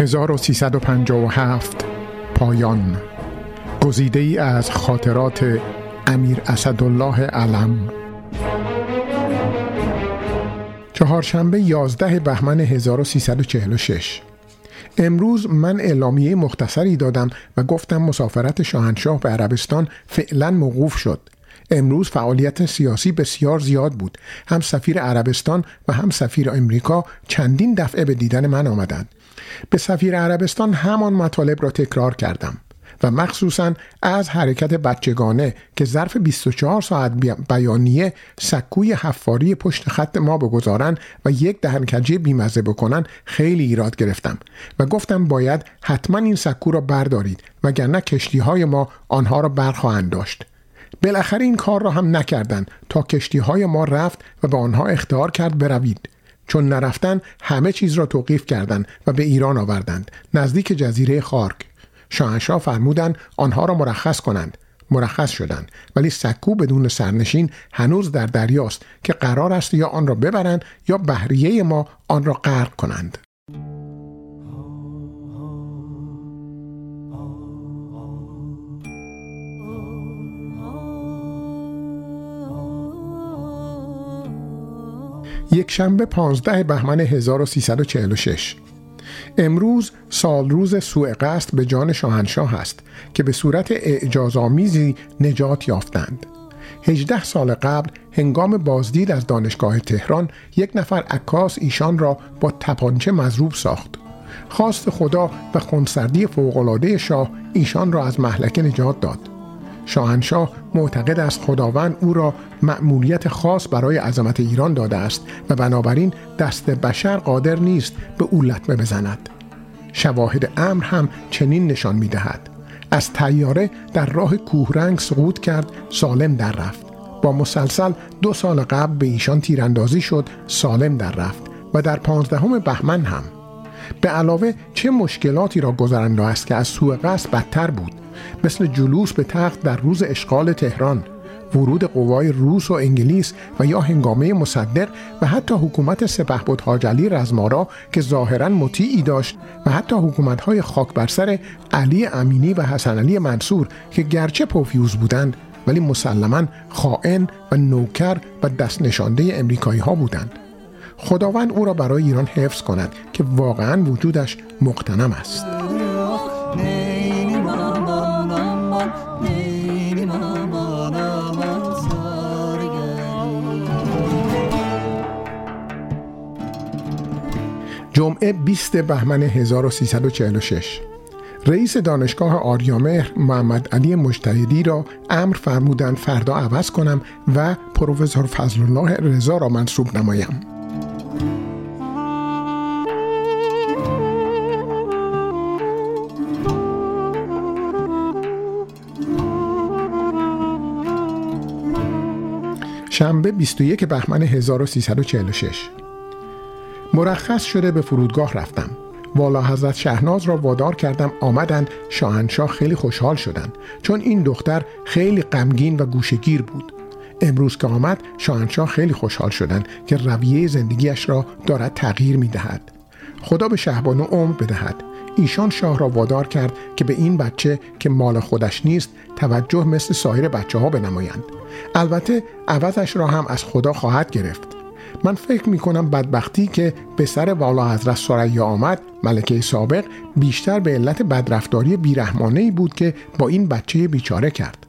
1357 پایان. گزیده ای از خاطرات امیر اسدالله علم. چهارشنبه 11 بهمن 1346 امروز من اعلامیه مختصری دادم و گفتم مسافرت شاهنشاه به عربستان فعلا موقوف شد. امروز فعالیت سیاسی بسیار زیاد بود. هم سفیر عربستان و هم سفیر امریکا چندین دفعه به دیدن من آمدند. به سفیر عربستان همان مطالب را تکرار کردم و مخصوصا از حرکت بچگانه که ظرف 24 ساعت بیانیه سکوی حفاری پشت خط ما بگذارن و یک دهنکجی بیمزه بکنن خیلی ایراد گرفتم و گفتم باید حتما این سکو را بردارید وگرنه کشتی های ما آنها را برخواهند داشت. بالاخره این کار را هم نکردند تا کشتی های ما رفت و به آنها اختیار کرد بروید. چون نرفتن همه چیز را توقیف کردند و به ایران آوردند نزدیک جزیره خارک شاهنشاه فرمودند آنها را مرخص کنند. مرخص شدند ولی سکو بدون سرنشین هنوز در دریاست که قرار است یا آن را ببرند یا بحریه ما آن را غرق کنند. یک شنبه 15 بهمن 1346 امروز سال روز سوء قصد به جان شاهنشاه است که به صورت اعجازآمیزی نجات یافتند. 18 سال قبل هنگام بازدید از دانشگاه تهران یک نفر عکاس ایشان را با تپانچه مضروب ساخت. خواست خدا و خونسردی فوقالعاده شاه ایشان را از محلکه نجات داد. شاهنشاه معتقد است خداوند او را مأموریت خاص برای عظمت ایران داده است و بنابراین دست بشر قادر نیست به او لطمه بزند. شواهد امر هم چنین نشان می دهد. از تیاره در راه کوهرنگ سقوط کرد سالم در رفت. با مسلسل دو سال قبل به ایشان تیراندازی شد سالم در رفت و در پانزدهم بهمن هم. به علاوه چه مشکلاتی را گذرنده است که از سوء قصد بدتر بود؟ مثل جلوس به تخت در روز اشغال تهران. ورود قوای روس و انگلیس و یا هنگامه مصدق و حتی حکومت سپهبد حاج علی رزمارا که ظاهرا مطیعی داشت و حتی حکومت‌های خاک بر سر علی امینی و حسن علی منصور که گرچه پوفیوز بودند ولی مسلما خائن و نوکر و دست نشانده امریکایی ها بودند. خداوند او را برای ایران حفظ کند که واقعا وجودش مقتنم است. جمعه 20 بهمن 1346 رئیس دانشگاه آریامهر محمد علی مجتهدی را امر فرمودند فردا عوض کنم و پروفسور فضل الله رضا را منصوب نمایم. شنبه 21 بهمن 1346 مرخص شده به فرودگاه رفتم. والا حضرت شهناز را وادار کردم آمدند شاهنشاه خیلی خوشحال شدند چون این دختر خیلی غمگین و گوشگیر بود. امروز که آمد شاهنشاه خیلی خوشحال شدند که رویه زندگیش را دارد تغییر می دهد خدا به شهبانو عمر بدهد. ایشان شاه را وادار کرد که به این بچه که مال خودش نیست توجه مثل سایر بچه ها بنمایند. البته عوضش را هم از خدا خواهد گرفت. من فکر می کنم بدبختی که به سر والا حضرت سریا آمد ملکه سابق بیشتر به علت بدرفتاری بیرحمانه ای بود که با این بچه بیچاره کرد.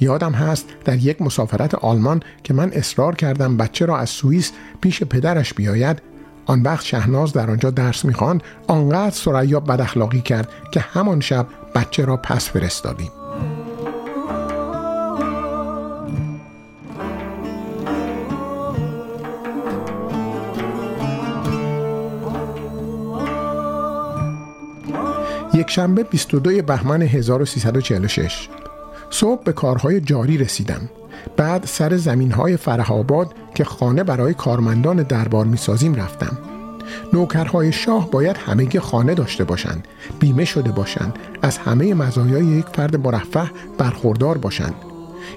یادم هست در یک مسافرت آلمان که من اصرار کردم بچه را از سوئیس پیش پدرش بیاید. آن وقت شهناز در آنجا درس می‌خواند. آنقدر سریا بد اخلاقی کرد که همان شب بچه را پس فرستادیم. یک شنبه 22 بهمن 1346 صبح به کارهای جاری رسیدم. بعد سر زمین های فرهاباد که خانه برای کارمندان دربار می‌سازیم رفتم. نوکرهای شاه باید همه خانه داشته باشند بیمه شده باشند از همه مزایای یک فرد مرفه برخوردار باشند.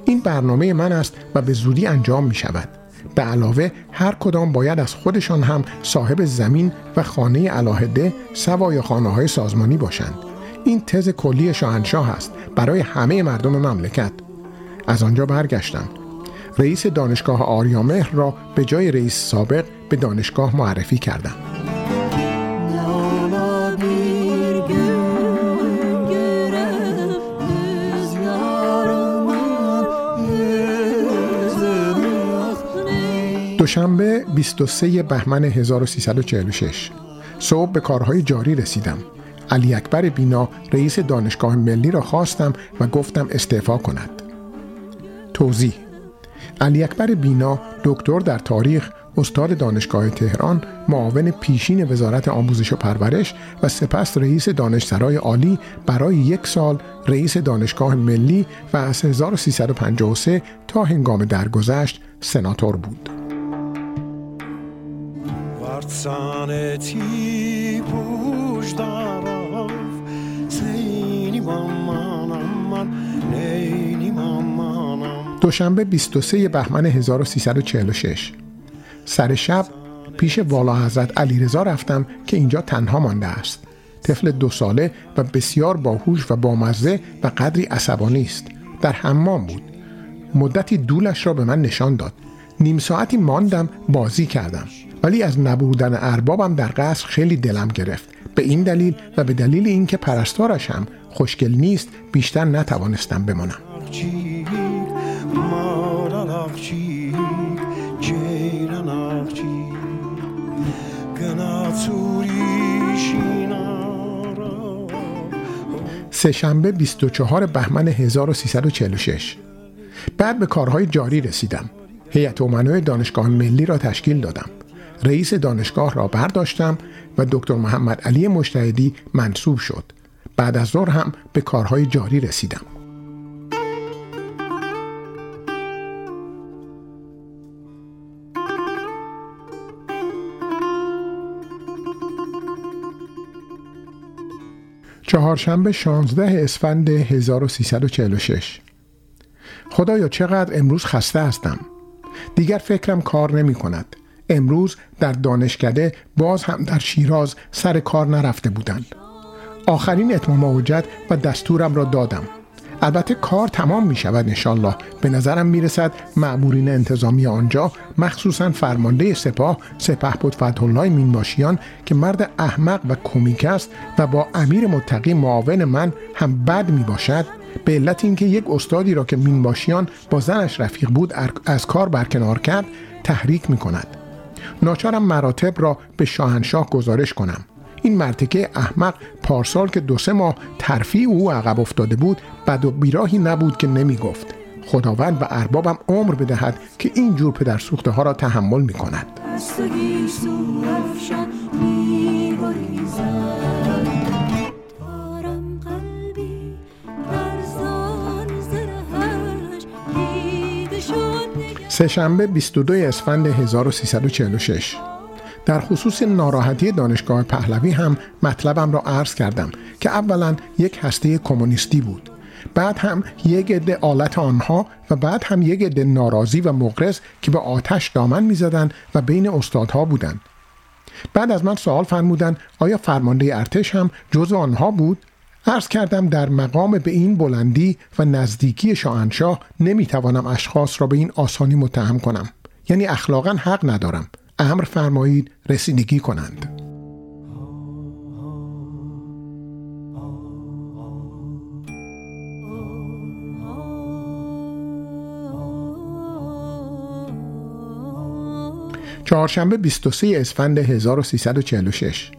این برنامه من است و به زودی انجام می شود به علاوه هر کدام باید از خودشان هم صاحب زمین و خانه علاهده سوای خانه های سازمانی باشند. این تز کلی شاهنشاه است برای همه مردم مملکت. از آنجا برگشتم. رئیس دانشگاه آریامهر را به جای رئیس سابق به دانشگاه معرفی کردم. دوشنبه 23 بهمن 1346 صبح به کارهای جاری رسیدم. علی اکبر بینا رئیس دانشگاه ملی را خواستم و گفتم استعفا کند. توضیح علی اکبر بینا دکتر در تاریخ استاد دانشگاه تهران معاون پیشین وزارت آموزش و پرورش و سپس رئیس دانشسرای عالی برای یک سال رئیس دانشگاه ملی و از 1353 تا هنگام درگذشت سناتور بود. دوشنبه 23 بهمن 1346 سر شب پیش والا حضرت علیرضا رفتم که اینجا تنها مانده است. طفل دو ساله و بسیار باهوش و بامزه و قدری عصبانی است. در حمام بود. مدتی دولش را به من نشان داد. نیم ساعتی ماندم بازی کردم. ولی از نبودن اربابم در قصر خیلی دلم گرفت. به این دلیل و به دلیل اینکه پرستارش هم خوشگل نیست بیشتر نتوانستم بمانم. سهشنبه 24 بهمن 1346 بعد به کارهای جاری رسیدم. هیئت امنای دانشگاه ملی را تشکیل دادم. رئیس دانشگاه را برداشتم و دکتر محمد علی مشتهدی منصوب شد. بعد از ظهر هم به کارهای جاری رسیدم. چهارشنبه 16 اسفند 1346 خدایا چقدر امروز خسته هستم. دیگر فکرم کار نمی کند. امروز در دانشکده باز هم در شیراز سر کار نرفته بودند. آخرین اتمام حجت و دستورم را دادم. البته کار تمام می شود انشالله به نظرم می رسد معمورین انتظامی آنجا مخصوصا فرمانده سپاه سپه بود فتح الله مینباشیان که مرد احمق و کمیک است و با امیر متقی معاون من هم بد می باشد به علت اینکه یک استادی را که مینباشیان با زنش رفیق بود از کار برکنار کرد تحریک می کند ناچارم مراتب را به شاهنشاه گزارش کنم. این مرتکه احمق پارسال که دو سه ماه ترفیع او عقب افتاده بود بد و بیراهی نبود که نمی گفت خداوند و اربابم عمر بدهد که این جور پدر سوخته ها را تحمل می کند سهشنبه 22 اسفند 1346 در خصوص ناراحتی دانشگاه پهلوی هم مطلبم را عرض کردم که اولا یک هسته کمونیستی بود. بعد هم یک عده آلت آنها و بعد هم یک عده ناراضی و مغرض که به آتش دامن می‌زدند و بین استادها بودند. بعد از من سوال فرمودند آیا فرمانده ارتش هم جزو آنها بود؟ عرض کردم در مقام به این بلندی و نزدیکی شاهنشاه نمی‌توانم اشخاص را به این آسانی متهم کنم. یعنی اخلاقا حق ندارم. امر فرمایید رسیدگی کنند. چهارشنبه 23 اسفند 1346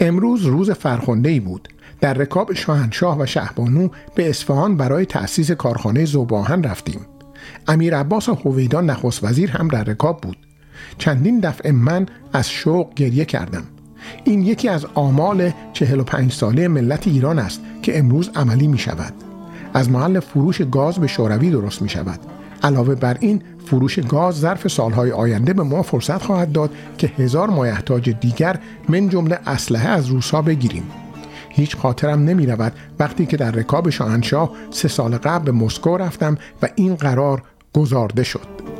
امروز روز فرخنده ای بود. در رکاب شاهنشاه و شهبانو به اصفهان برای تأسیس کارخانه زوباهن رفتیم. امیر عباس هویدان نخست وزیر هم در رکاب بود. چندین دفعه من از شوق گریه کردم. این یکی از آمال 45 ساله ملت ایران است که امروز عملی می شود. از محل فروش گاز به شوروی درست می شود. علاوه بر این فروش گاز ظرف سالهای آینده به ما فرصت خواهد داد که هزار مایحتاج دیگر من جمله اسلحه از روسا بگیریم. هیچ خاطرم نمی رود وقتی که در رکاب شاهنشاه سه سال قبل به مسکو رفتم و این قرار گذارده شد.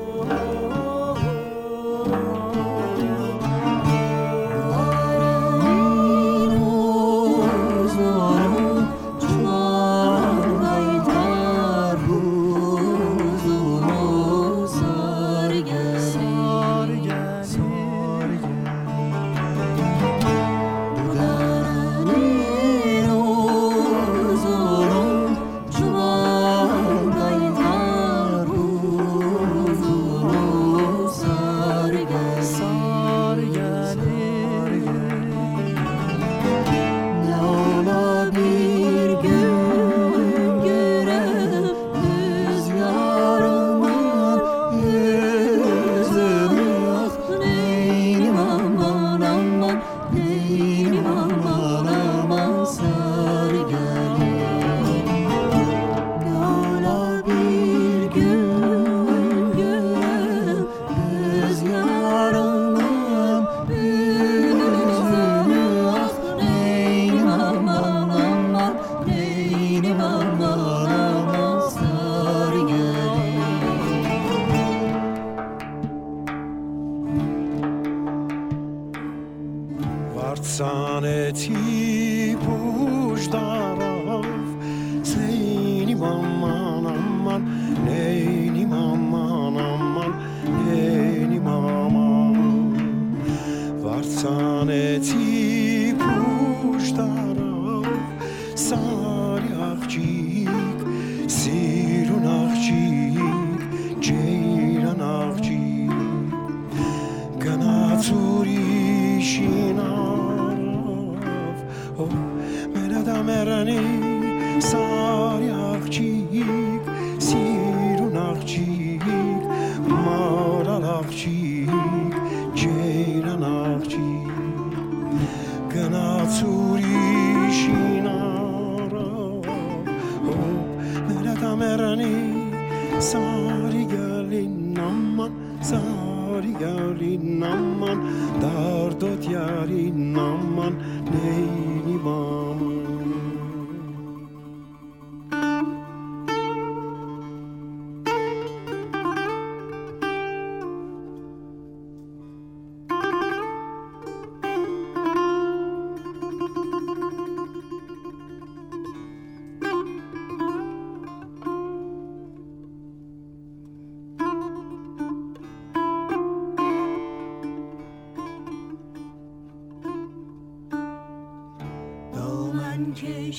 սարի աղջիկ, սիրուն աղջիկ, մարալ աղջիկ, ջերան աղջիկ, գնաց ուրիշին առավ, մերա տամերանի սարի գալին նաման, սարի գալին նաման, դարդոտ յարին նաման, նեի Sanki